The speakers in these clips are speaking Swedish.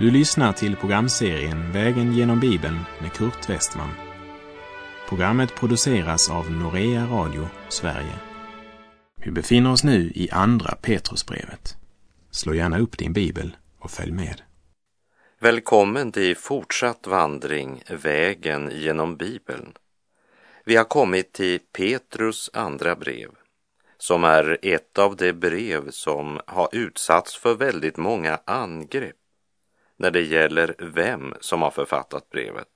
Du lyssnar till programserien Vägen genom Bibeln med Kurt Westman. Programmet produceras av Norea Radio Sverige. Vi befinner oss nu i Andra Petrusbrevet. Slå gärna upp din bibel och följ med. Välkommen till fortsatt vandring Vägen genom Bibeln. Vi har kommit till Petrus andra brev som är ett av de brev som har utsatts för väldigt många angrepp när det gäller vem som har författat brevet.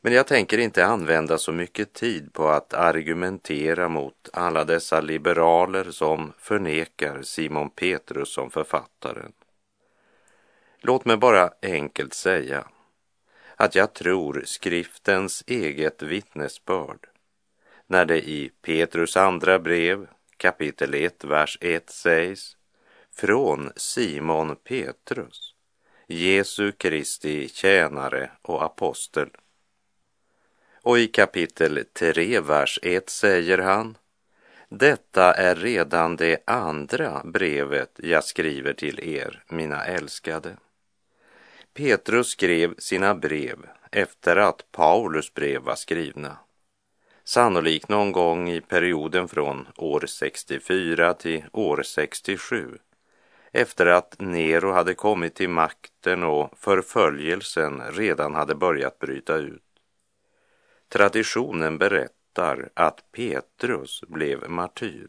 Men jag tänker inte använda så mycket tid på att argumentera mot alla dessa liberaler som förnekar Simon Petrus som författaren. Låt mig bara enkelt säga att jag tror skriftens eget vittnesbörd när det i Petrus andra brev kapitel 1, vers 1 sägs från Simon Petrus, Jesu Kristi tjänare och apostel. Och i kapitel 3, vers 1 säger han detta är redan det andra brevet jag skriver till er, mina älskade. Petrus skrev sina brev efter att Paulus brev var skrivna. Sannolikt någon gång i perioden från år 64 till år 67 efter att Nero hade kommit till makten och förföljelsen redan hade börjat bryta ut. Traditionen berättar att Petrus blev martyr.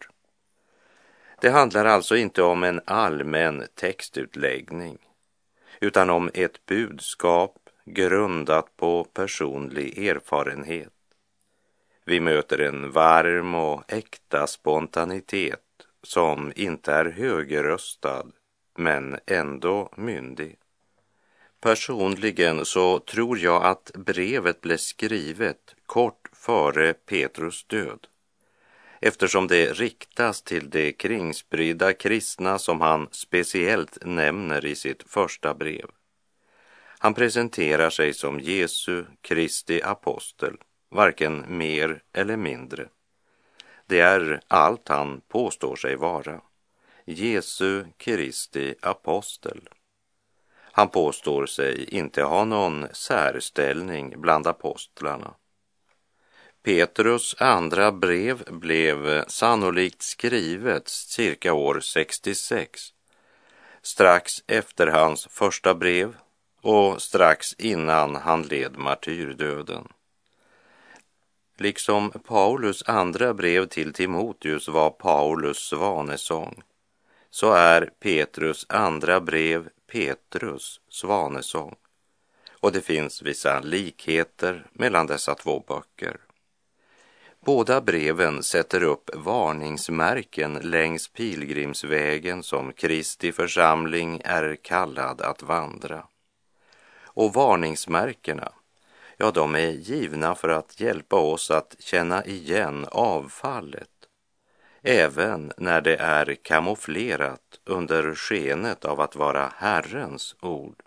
Det handlar alltså inte om en allmän textutläggning utan om ett budskap grundat på personlig erfarenhet. Vi möter en varm och äkta spontanitet som inte är högröstad men ändå myndig. Personligen så tror jag att brevet blev skrivet kort före Petrus död eftersom det riktas till de kringspridda kristna som han speciellt nämner i sitt första brev. Han presenterar sig som Jesu Kristi apostel, varken mer eller mindre. Det är allt han påstår sig vara. Jesu Kristi apostel. Han påstår sig inte ha någon särställning bland apostlarna. Petrus andra brev blev sannolikt skrivet cirka år 66, strax efter hans första brev och strax innan han led martyrdöden. Liksom Paulus andra brev till Timoteus var Paulus svanesång, så är Petrus andra brev Petrus svanesång. Och det finns vissa likheter mellan dessa två böcker. Båda breven sätter upp varningsmärken längs pilgrimsvägen som Kristi församling är kallad att vandra. Och varningsmärkena, ja, de är givna för att hjälpa oss att känna igen avfallet, även när det är kamouflerat under skenet av att vara Herrens ord.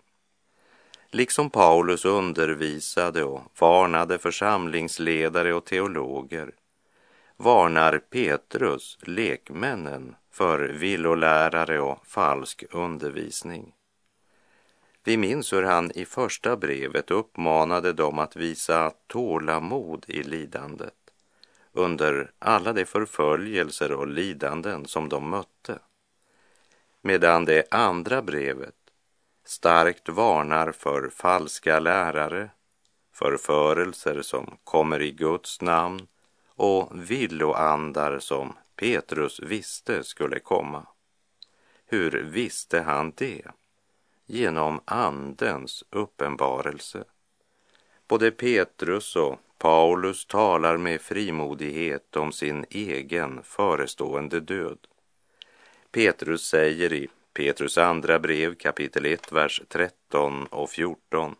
Liksom Paulus undervisade och varnade församlingsledare och teologer varnar Petrus lekmännen för villolärare och falsk undervisning. Vi minns hur han i första brevet uppmanade dem att visa tålamod i lidandet under alla de förföljelser och lidanden som de mötte. Medan det andra brevet starkt varnar för falska lärare, förförelser som kommer i Guds namn och villoandar som Petrus visste skulle komma. Hur visste han det? Genom Andens uppenbarelse. Både Petrus och Paulus talar med frimodighet om sin egen förestående död. Petrus säger i Petrus andra brev kapitel 1, vers 13 och 14.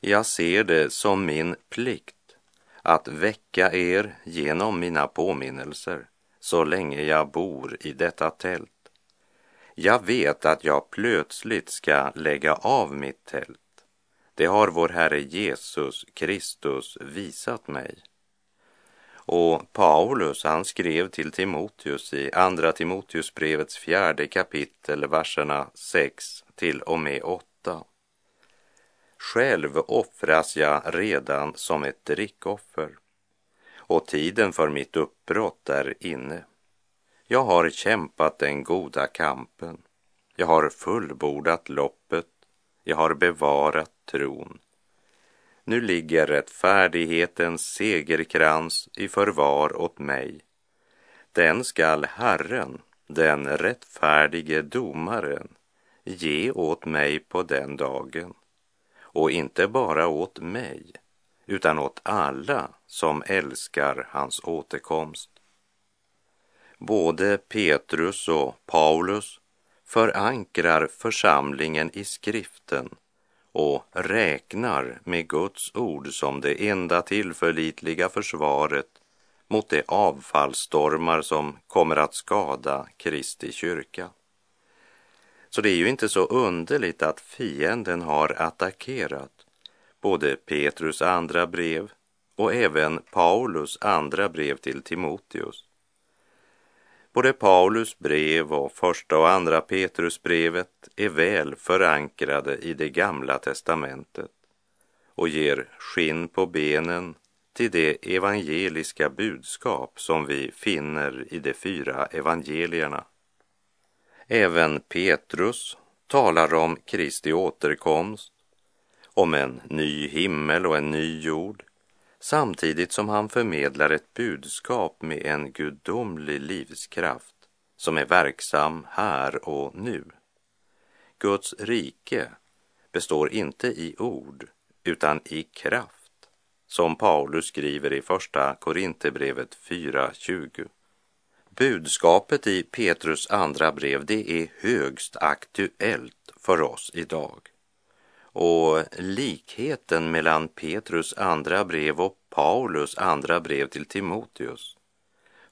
Jag ser det som min plikt att väcka er genom mina påminnelser så länge jag bor i detta tält. Jag vet att jag plötsligt ska lägga av mitt tält. Det har vår Herre Jesus Kristus visat mig. Och Paulus, han skrev till Timoteus i Andra Timoteusbrevets fjärde kapitel, verserna 6 till och med 8. Själv offras jag redan som ett drickoffer och tiden för mitt uppbrott är inne. Jag har kämpat den goda kampen. Jag har fullbordat loppet. Jag har bevarat tron. Nu ligger rättfärdighetens segerkrans i förvar åt mig. Den skall Herren, den rättfärdige domaren, ge åt mig på den dagen. Och inte bara åt mig, utan åt alla som älskar hans återkomst. Både Petrus och Paulus förankrar församlingen i skriften och räknar med Guds ord som det enda tillförlitliga försvaret mot de avfallsstormar som kommer att skada Kristi kyrka. Så det är ju inte så underligt att fienden har attackerat både Petrus andra brev och även Paulus andra brev till Timoteus. Både Paulus brev och första och andra Petrusbrevet är väl förankrade i det gamla testamentet och ger skinn på benen till det evangeliska budskap som vi finner i de fyra evangelierna. Även Petrus talar om Kristi återkomst, om en ny himmel och en ny jord, samtidigt som han förmedlar ett budskap med en gudomlig livskraft som är verksam här och nu. Guds rike består inte i ord utan i kraft, som Paulus skriver i första Korinthierbrevet 4.20. Budskapet i Petrus andra brev, det är högst aktuellt för oss idag. Och likheten mellan Petrus andra brev och Paulus andra brev till Timoteus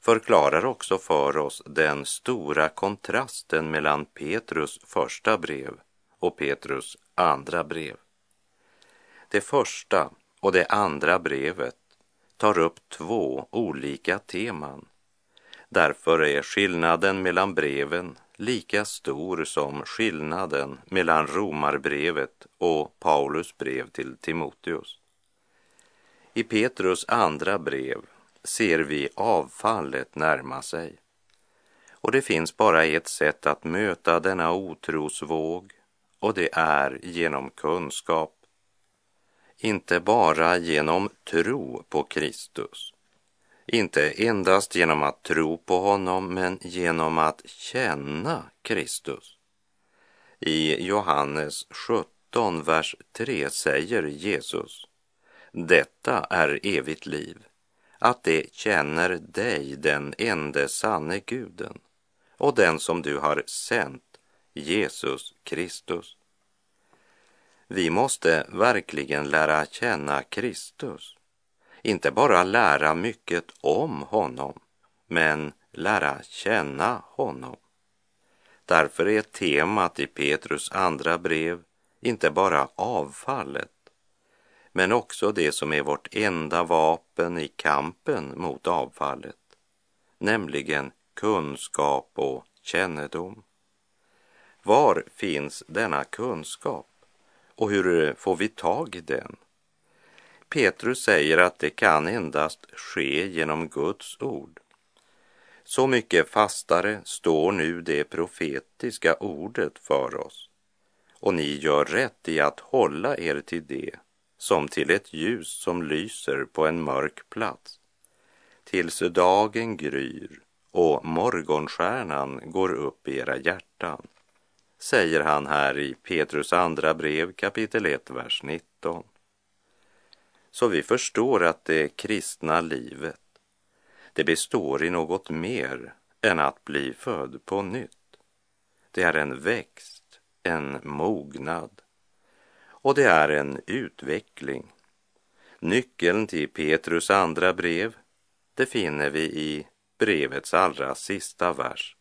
förklarar också för oss den stora kontrasten mellan Petrus första brev och Petrus andra brev. Det första och det andra brevet tar upp två olika teman. Därför är skillnaden mellan breven lika stor som skillnaden mellan Romarbrevet och Paulus brev till Timoteus. I Petrus andra brev ser vi avfallet närma sig. Och det finns bara ett sätt att möta denna otrosvåg och det är genom kunskap. Inte bara genom tro på Kristus. Inte endast genom att tro på honom, men genom att känna Kristus. I Johannes 17, vers 3 säger Jesus detta är evigt liv, att det känner dig, den ende sanne guden, och den som du har sänt, Jesus Kristus. Vi måste verkligen lära känna Kristus, inte bara lära mycket om honom, men lära känna honom. Därför är temat i Petrus andra brev inte bara avfallet, men också det som är vårt enda vapen i kampen mot avfallet, nämligen kunskap och kännedom. Var finns denna kunskap och hur får vi tag i den? Petrus säger att det kan endast ske genom Guds ord. Så mycket fastare står nu det profetiska ordet för oss. Och ni gör rätt i att hålla er till det som till ett ljus som lyser på en mörk plats, tills dagen gryr och morgonstjärnan går upp i era hjärtan, säger han här i Petrus andra brev kapitel 1, vers 19. Så vi förstår att det kristna livet, det består i något mer än att bli född på nytt. Det är en växt, en mognad, och det är en utveckling. Nyckeln till Petrus andra brev, det finner vi i brevets allra sista vers,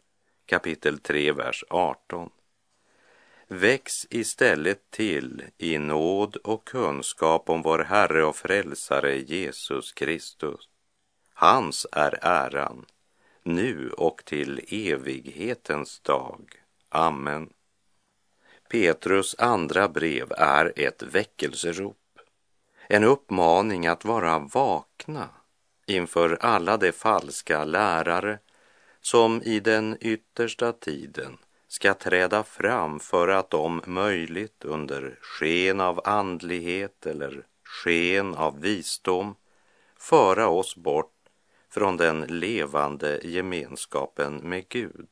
kapitel 3, vers 18. Väx istället till i nåd och kunskap om vår Herre och Frälsare Jesus Kristus. Hans är äran, nu och till evighetens dag. Amen. Petrus andra brev är ett väckelserop, en uppmaning att vara vakna inför alla de falska lärare som i den yttersta tiden ska träda fram för att om möjligt under sken av andlighet eller sken av visdom föra oss bort från den levande gemenskapen med Gud.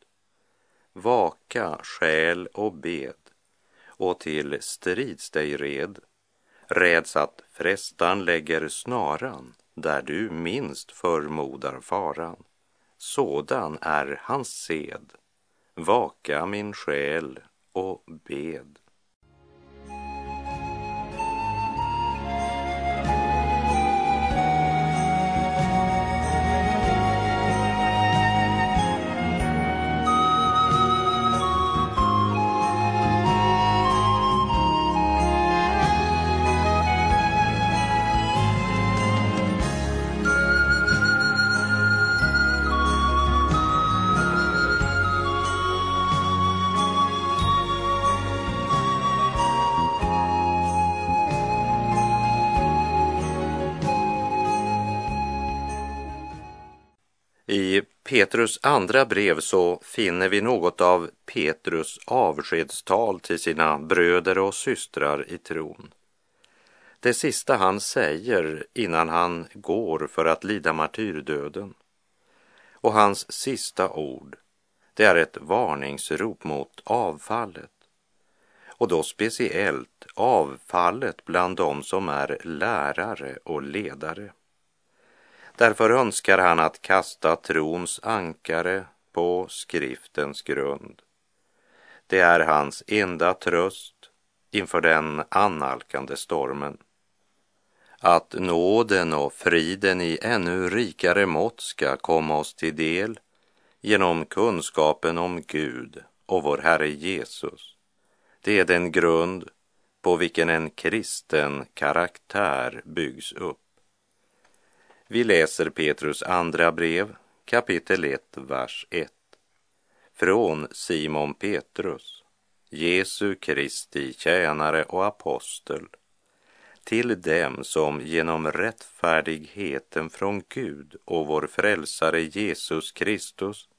Vaka själ och bed och till strids dig red, räds att frestan lägger snaran där du minst förmodar faran. Sådan är hans sed. Vaka min själ och bed. Petrus andra brev så finner vi något av Petrus avskedstal till sina bröder och systrar i tron. Det sista han säger innan han går för att lida martyrdöden. Och hans sista ord, det är ett varningsrop mot avfallet. Och då speciellt avfallet bland dem som är lärare och ledare. Därför önskar han att kasta trons ankare på skriftens grund. Det är hans enda tröst inför den annalkande stormen. Att nåden och friden i ännu rikare mått ska komma oss till del genom kunskapen om Gud och vår Herre Jesus. Det är den grund på vilken en kristen karaktär byggs upp. Vi läser Petrus andra brev, kapitel 1, vers 1. Från Simon Petrus, Jesu Kristi tjänare och apostel, till dem som genom rättfärdigheten från Gud och vår frälsare Jesus Kristus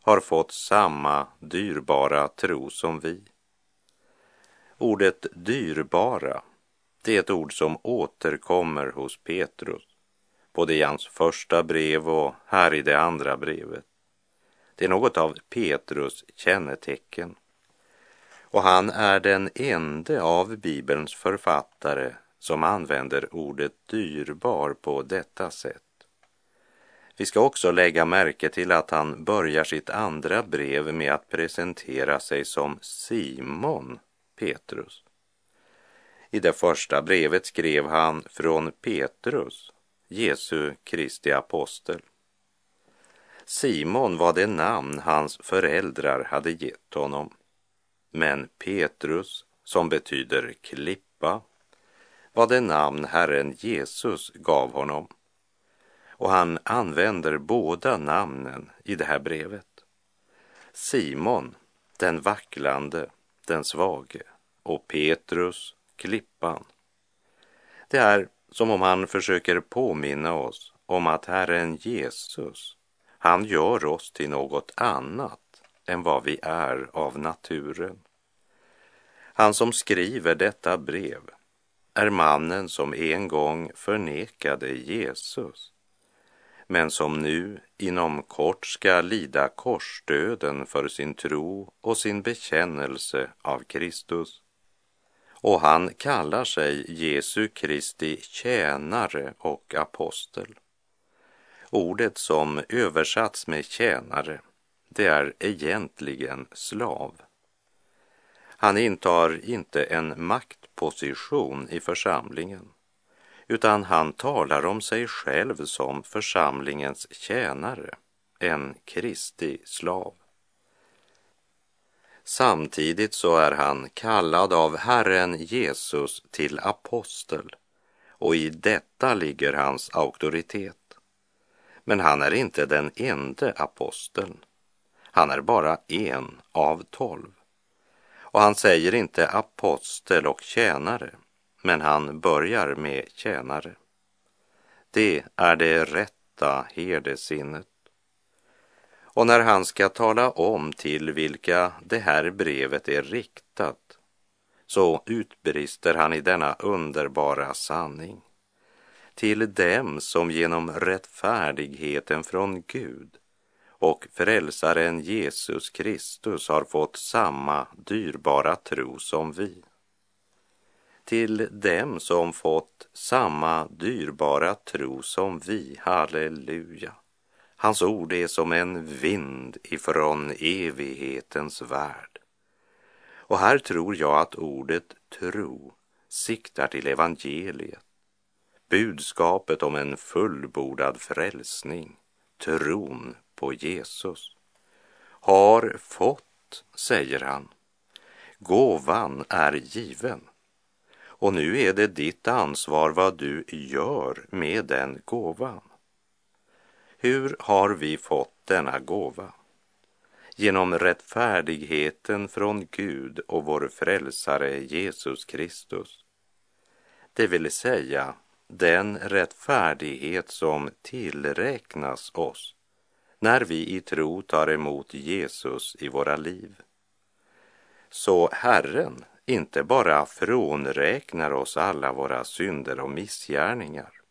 har fått samma dyrbara tro som vi. Ordet dyrbara, det är ett ord som återkommer hos Petrus både i hans första brev och här i det andra brevet. Det är något av Petrus kännetecken. Och han är den ende av Bibelns författare som använder ordet dyrbar på detta sätt. Vi ska också lägga märke till att han börjar sitt andra brev med att presentera sig som Simon Petrus. I det första brevet skrev han från Petrus Jesu Kristi apostel. Simon var det namn hans föräldrar hade gett honom. Men Petrus, som betyder klippa, var det namn Herren Jesus gav honom. Och han använder båda namnen i det här brevet. Simon, den vacklande, den svage, och Petrus, klippan. Det är som om han försöker påminna oss om att Herren Jesus, han gör oss till något annat än vad vi är av naturen. Han som skriver detta brev är mannen som en gång förnekade Jesus men som nu inom kort ska lida korsdöden för sin tro och sin bekännelse av Kristus och han kallar sig Jesu Kristi tjänare och apostel. Ordet som översatts med tjänare, det är egentligen slav. Han intar inte en maktposition i församlingen, utan han talar om sig själv som församlingens tjänare, en Kristi slav. Samtidigt så är han kallad av Herren Jesus till apostel och i detta ligger hans auktoritet. Men han är inte den enda aposteln. Han är bara en av tolv. Och han säger inte apostel och tjänare, men han börjar med tjänare. Det är det rätta herdesinnet. Och när han ska tala om till vilka det här brevet är riktat så utbrister han i denna underbara sanning. Till dem som genom rättfärdigheten från Gud och frälsaren Jesus Kristus har fått samma dyrbara tro som vi. Till dem som fått samma dyrbara tro som vi, halleluja. Hans ord är som en vind ifrån evighetens värld. Och här tror jag att ordet tro siktar till evangeliet, budskapet om en fullbordad frälsning, tron på Jesus. Har fått, säger han. Gåvan är given. Och nu är det ditt ansvar vad du gör med den gåvan. Hur har vi fått denna gåva? Genom rättfärdigheten från Gud och vår frälsare Jesus Kristus. Det vill säga den rättfärdighet som tillräknas oss när vi i tro tar emot Jesus i våra liv. Så Herren inte bara frånräknar oss alla våra synder och missgärningar.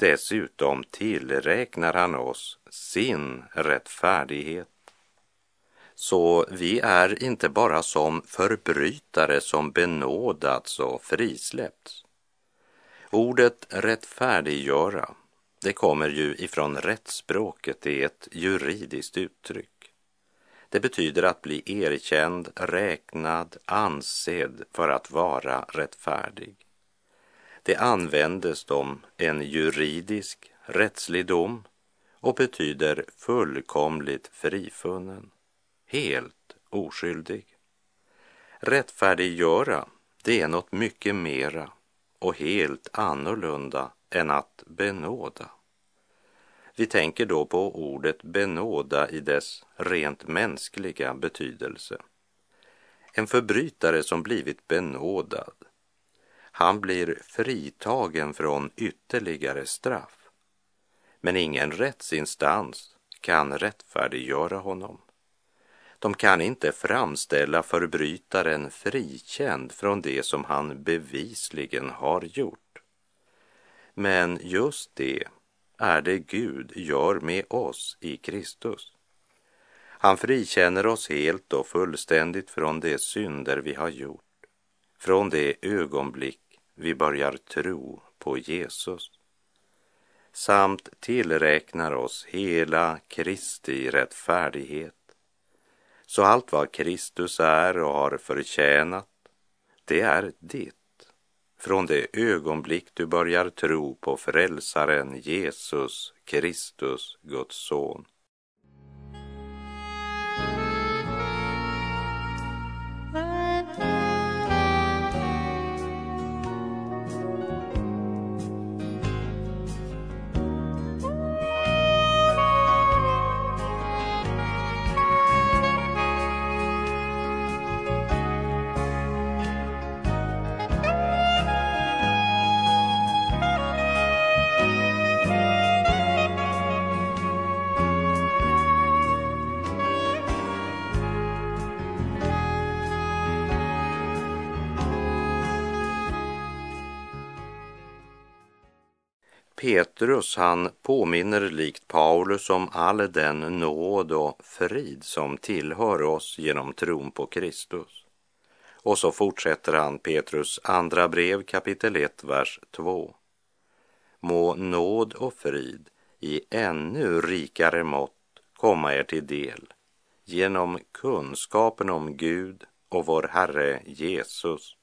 Dessutom tillräknar han oss sin rättfärdighet. Så vi är inte bara som förbrytare som benådats och frisläppts. Ordet rättfärdiggöra, det kommer ju ifrån rättsspråket, det är ett juridiskt uttryck. Det betyder att bli erkänd, räknad, ansedd för att vara rättfärdig. Det användes om en juridisk, rättslig dom och betyder fullkomligt frifunnen, helt oskyldig. Rättfärdiggöra, det är något mycket mera och helt annorlunda än att benåda. Vi tänker då på ordet benåda i dess rent mänskliga betydelse. En förbrytare som blivit benådad, han blir fritagen från ytterligare straff. Men ingen rättsinstans kan rättfärdiggöra honom. De kan inte framställa förbrytaren frikänd från det som han bevisligen har gjort. Men just det är det Gud gör med oss i Kristus. Han frikänner oss helt och fullständigt från de synder vi har gjort, från det ögonblick vi börjar tro på Jesus samt tillräknar oss hela Kristi rättfärdighet. Så allt vad Kristus är och har förtjänat, det är ditt från det ögonblick du börjar tro på frälsaren Jesus Kristus, Guds son. Petrus han påminner likt Paulus om all den nåd och frid som tillhör oss genom tron på Kristus. Och så fortsätter han Petrus andra brev kapitel 1, vers 2. Må nåd och frid i ännu rikare mått komma er till del genom kunskapen om Gud och vår Herre Jesus.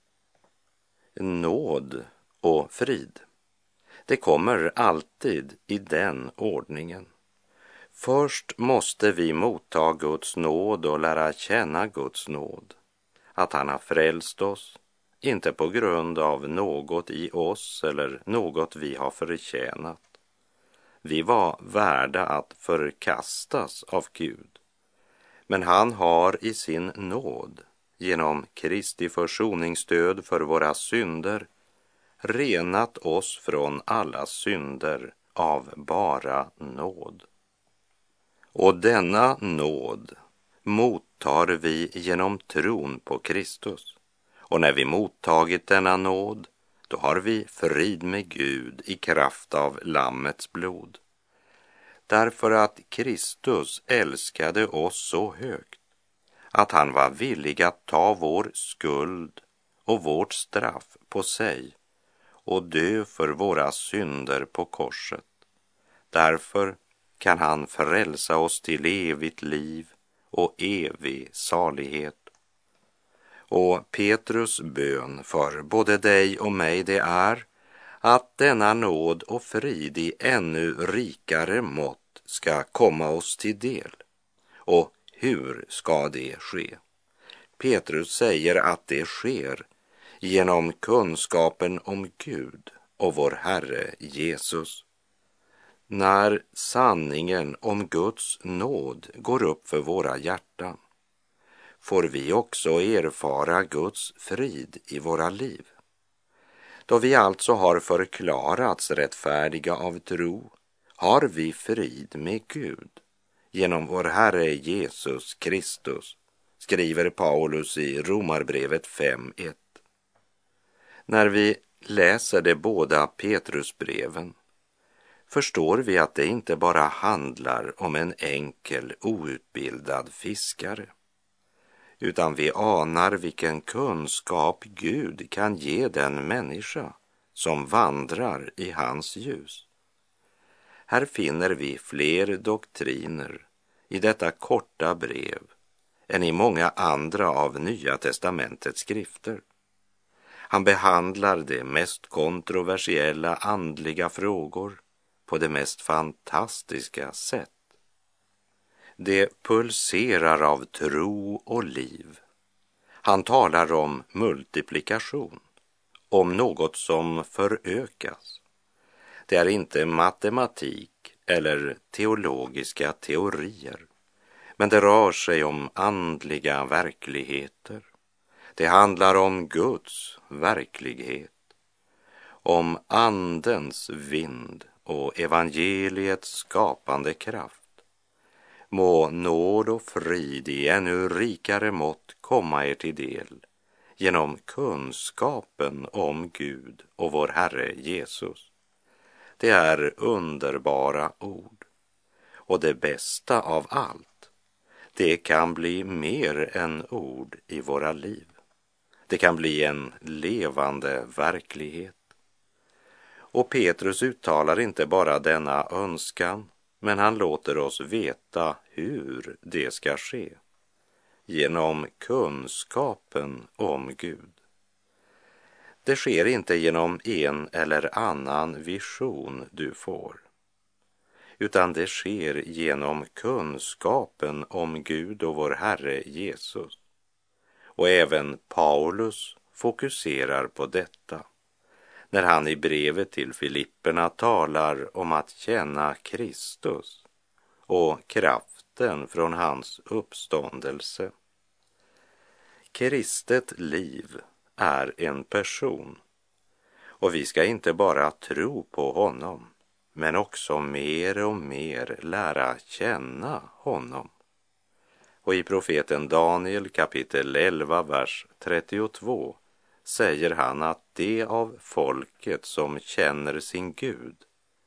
Nåd och frid det kommer alltid i den ordningen. Först måste vi motta Guds nåd och lära känna Guds nåd. Att han har frälst oss, inte på grund av något i oss eller något vi har förtjänat. Vi var värda att förkastas av Gud. Men han har i sin nåd genom Kristi försoningsstöd för våra synder renat oss från alla synder av bara nåd. Och denna nåd mottar vi genom tron på Kristus. Och när vi mottagit denna nåd, då har vi frid med Gud i kraft av Lammets blod. Därför att Kristus älskade oss så högt att han var villig att ta vår skuld och vårt straff på sig och dö för våra synder på korset. Därför kan han frälsa oss till evigt liv och evig salighet. Och Petrus bön för både dig och mig det är att denna nåd och frid i ännu rikare mått ska komma oss till del. Och hur ska det ske? Petrus säger att det sker genom kunskapen om Gud och vår Herre Jesus. När sanningen om Guds nåd går upp för våra hjärtan får vi också erfara Guds frid i våra liv. Då vi alltså har förklarats rättfärdiga av tro har vi frid med Gud genom vår Herre Jesus Kristus, skriver Paulus i Romarbrevet 5.1. När vi läser de båda Petrusbreven förstår vi att det inte bara handlar om en enkel outbildad fiskare utan vi anar vilken kunskap Gud kan ge den människa som vandrar i hans ljus. Här finner vi fler doktriner i detta korta brev än i många andra av Nya testamentets skrifter. Han behandlar de mest kontroversiella andliga frågor på det mest fantastiska sätt. Det pulserar av tro och liv. Han talar om multiplikation, om något som förökas. Det är inte matematik eller teologiska teorier, men det rör sig om andliga verkligheter. Det handlar om Guds verklighet, om Andens vind och evangeliets skapande kraft. Må nåd och frid i ännu rikare mått komma er till del genom kunskapen om Gud och vår Herre Jesus. Det är underbara ord. Och det bästa av allt, det kan bli mer än ord i våra liv. Det kan bli en levande verklighet. Och Petrus uttalar inte bara denna önskan, men han låter oss veta hur det ska ske. Genom kunskapen om Gud. Det sker inte genom en eller annan vision du får, utan det sker genom kunskapen om Gud och vår Herre Jesus. Och även Paulus fokuserar på detta när han i brevet till Filipperna talar om att känna Kristus och kraften från hans uppståndelse. Kristet liv är en person och vi ska inte bara tro på honom men också mer och mer lära känna honom. Och i profeten Daniel kapitel 11, vers 32 säger han att det av folket som känner sin Gud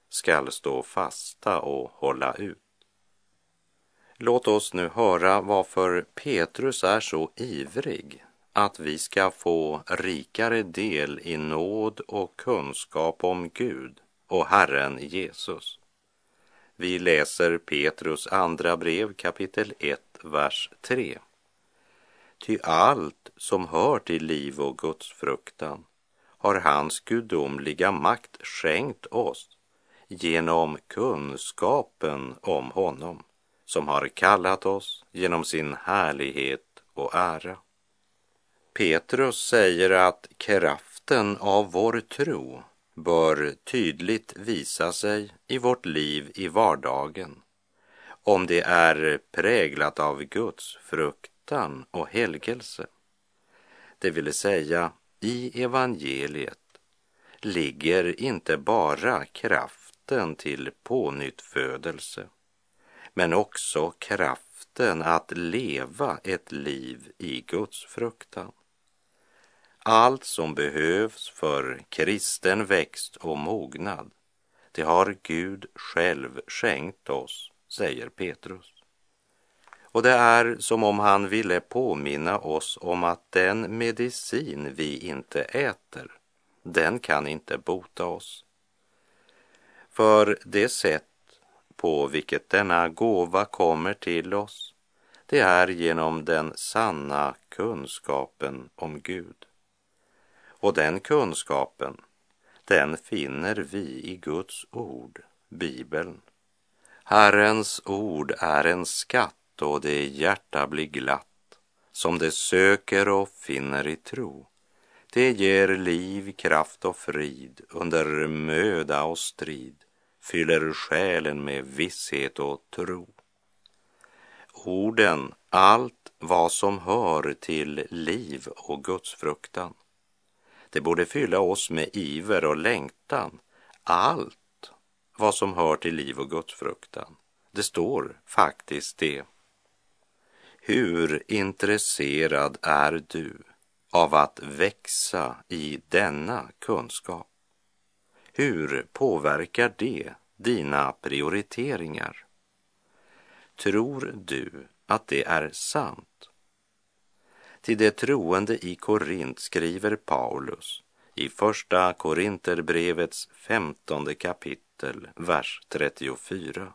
skall stå fasta och hålla ut. Låt oss nu höra varför Petrus är så ivrig att vi ska få rikare del i nåd och kunskap om Gud och Herren Jesus. Vi läser Petrus andra brev kapitel 1, vers 3. Ty allt som hör till liv och Guds fruktan har hans gudomliga makt skänkt oss genom kunskapen om honom som har kallat oss genom sin härlighet och ära. Petrus säger att kraften av vår tro bör tydligt visa sig i vårt liv i vardagen om det är präglat av Guds fruktan och helgelse. Det vill säga, i evangeliet ligger inte bara kraften till pånyttfödelse, men också kraften att leva ett liv i Guds fruktan. Allt som behövs för kristen växt och mognad, det har Gud själv skänkt oss, säger Petrus. Och det är som om han ville påminna oss om att den medicin vi inte äter, den kan inte bota oss. För det sätt på vilket denna gåva kommer till oss, det är genom den sanna kunskapen om Gud. Och den kunskapen, den finner vi i Guds ord, Bibeln. Herrens ord är en skatt och det hjärta blir glatt, som det söker och finner i tro. Det ger liv, kraft och frid under möda och strid, fyller själen med visshet och tro. Orden, allt vad som hör till liv och gudsfruktan. Det borde fylla oss med iver och längtan, allt vad som hör till liv och gudsfruktan. Det står faktiskt det hur intresserad är du av att växa i denna kunskap? Hur påverkar det dina prioriteringar? Tror du att det är sant? Till de troende i Korint skriver Paulus i Första Korinterbrevets femtonde kapitel, vers 34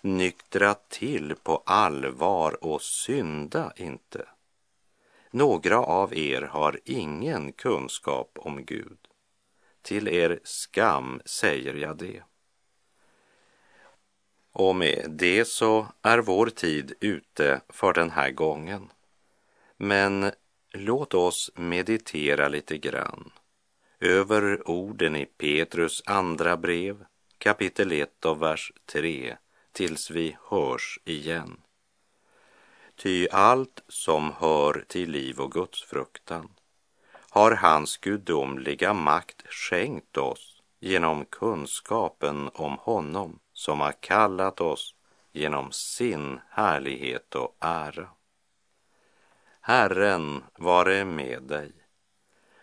nyktra till på allvar och synda inte. Några av er har ingen kunskap om Gud. Till er skam säger jag det. Och med det så är vår tid ute för den här gången. Men låt oss meditera lite grann över orden i Petrus andra brev, kapitel 1 och vers 3 tills vi hörs igen. Ty allt som hör till liv och Guds fruktan har hans gudomliga makt skänkt oss genom kunskapen om honom som har kallat oss genom sin härlighet och ära. Herren vare med dig.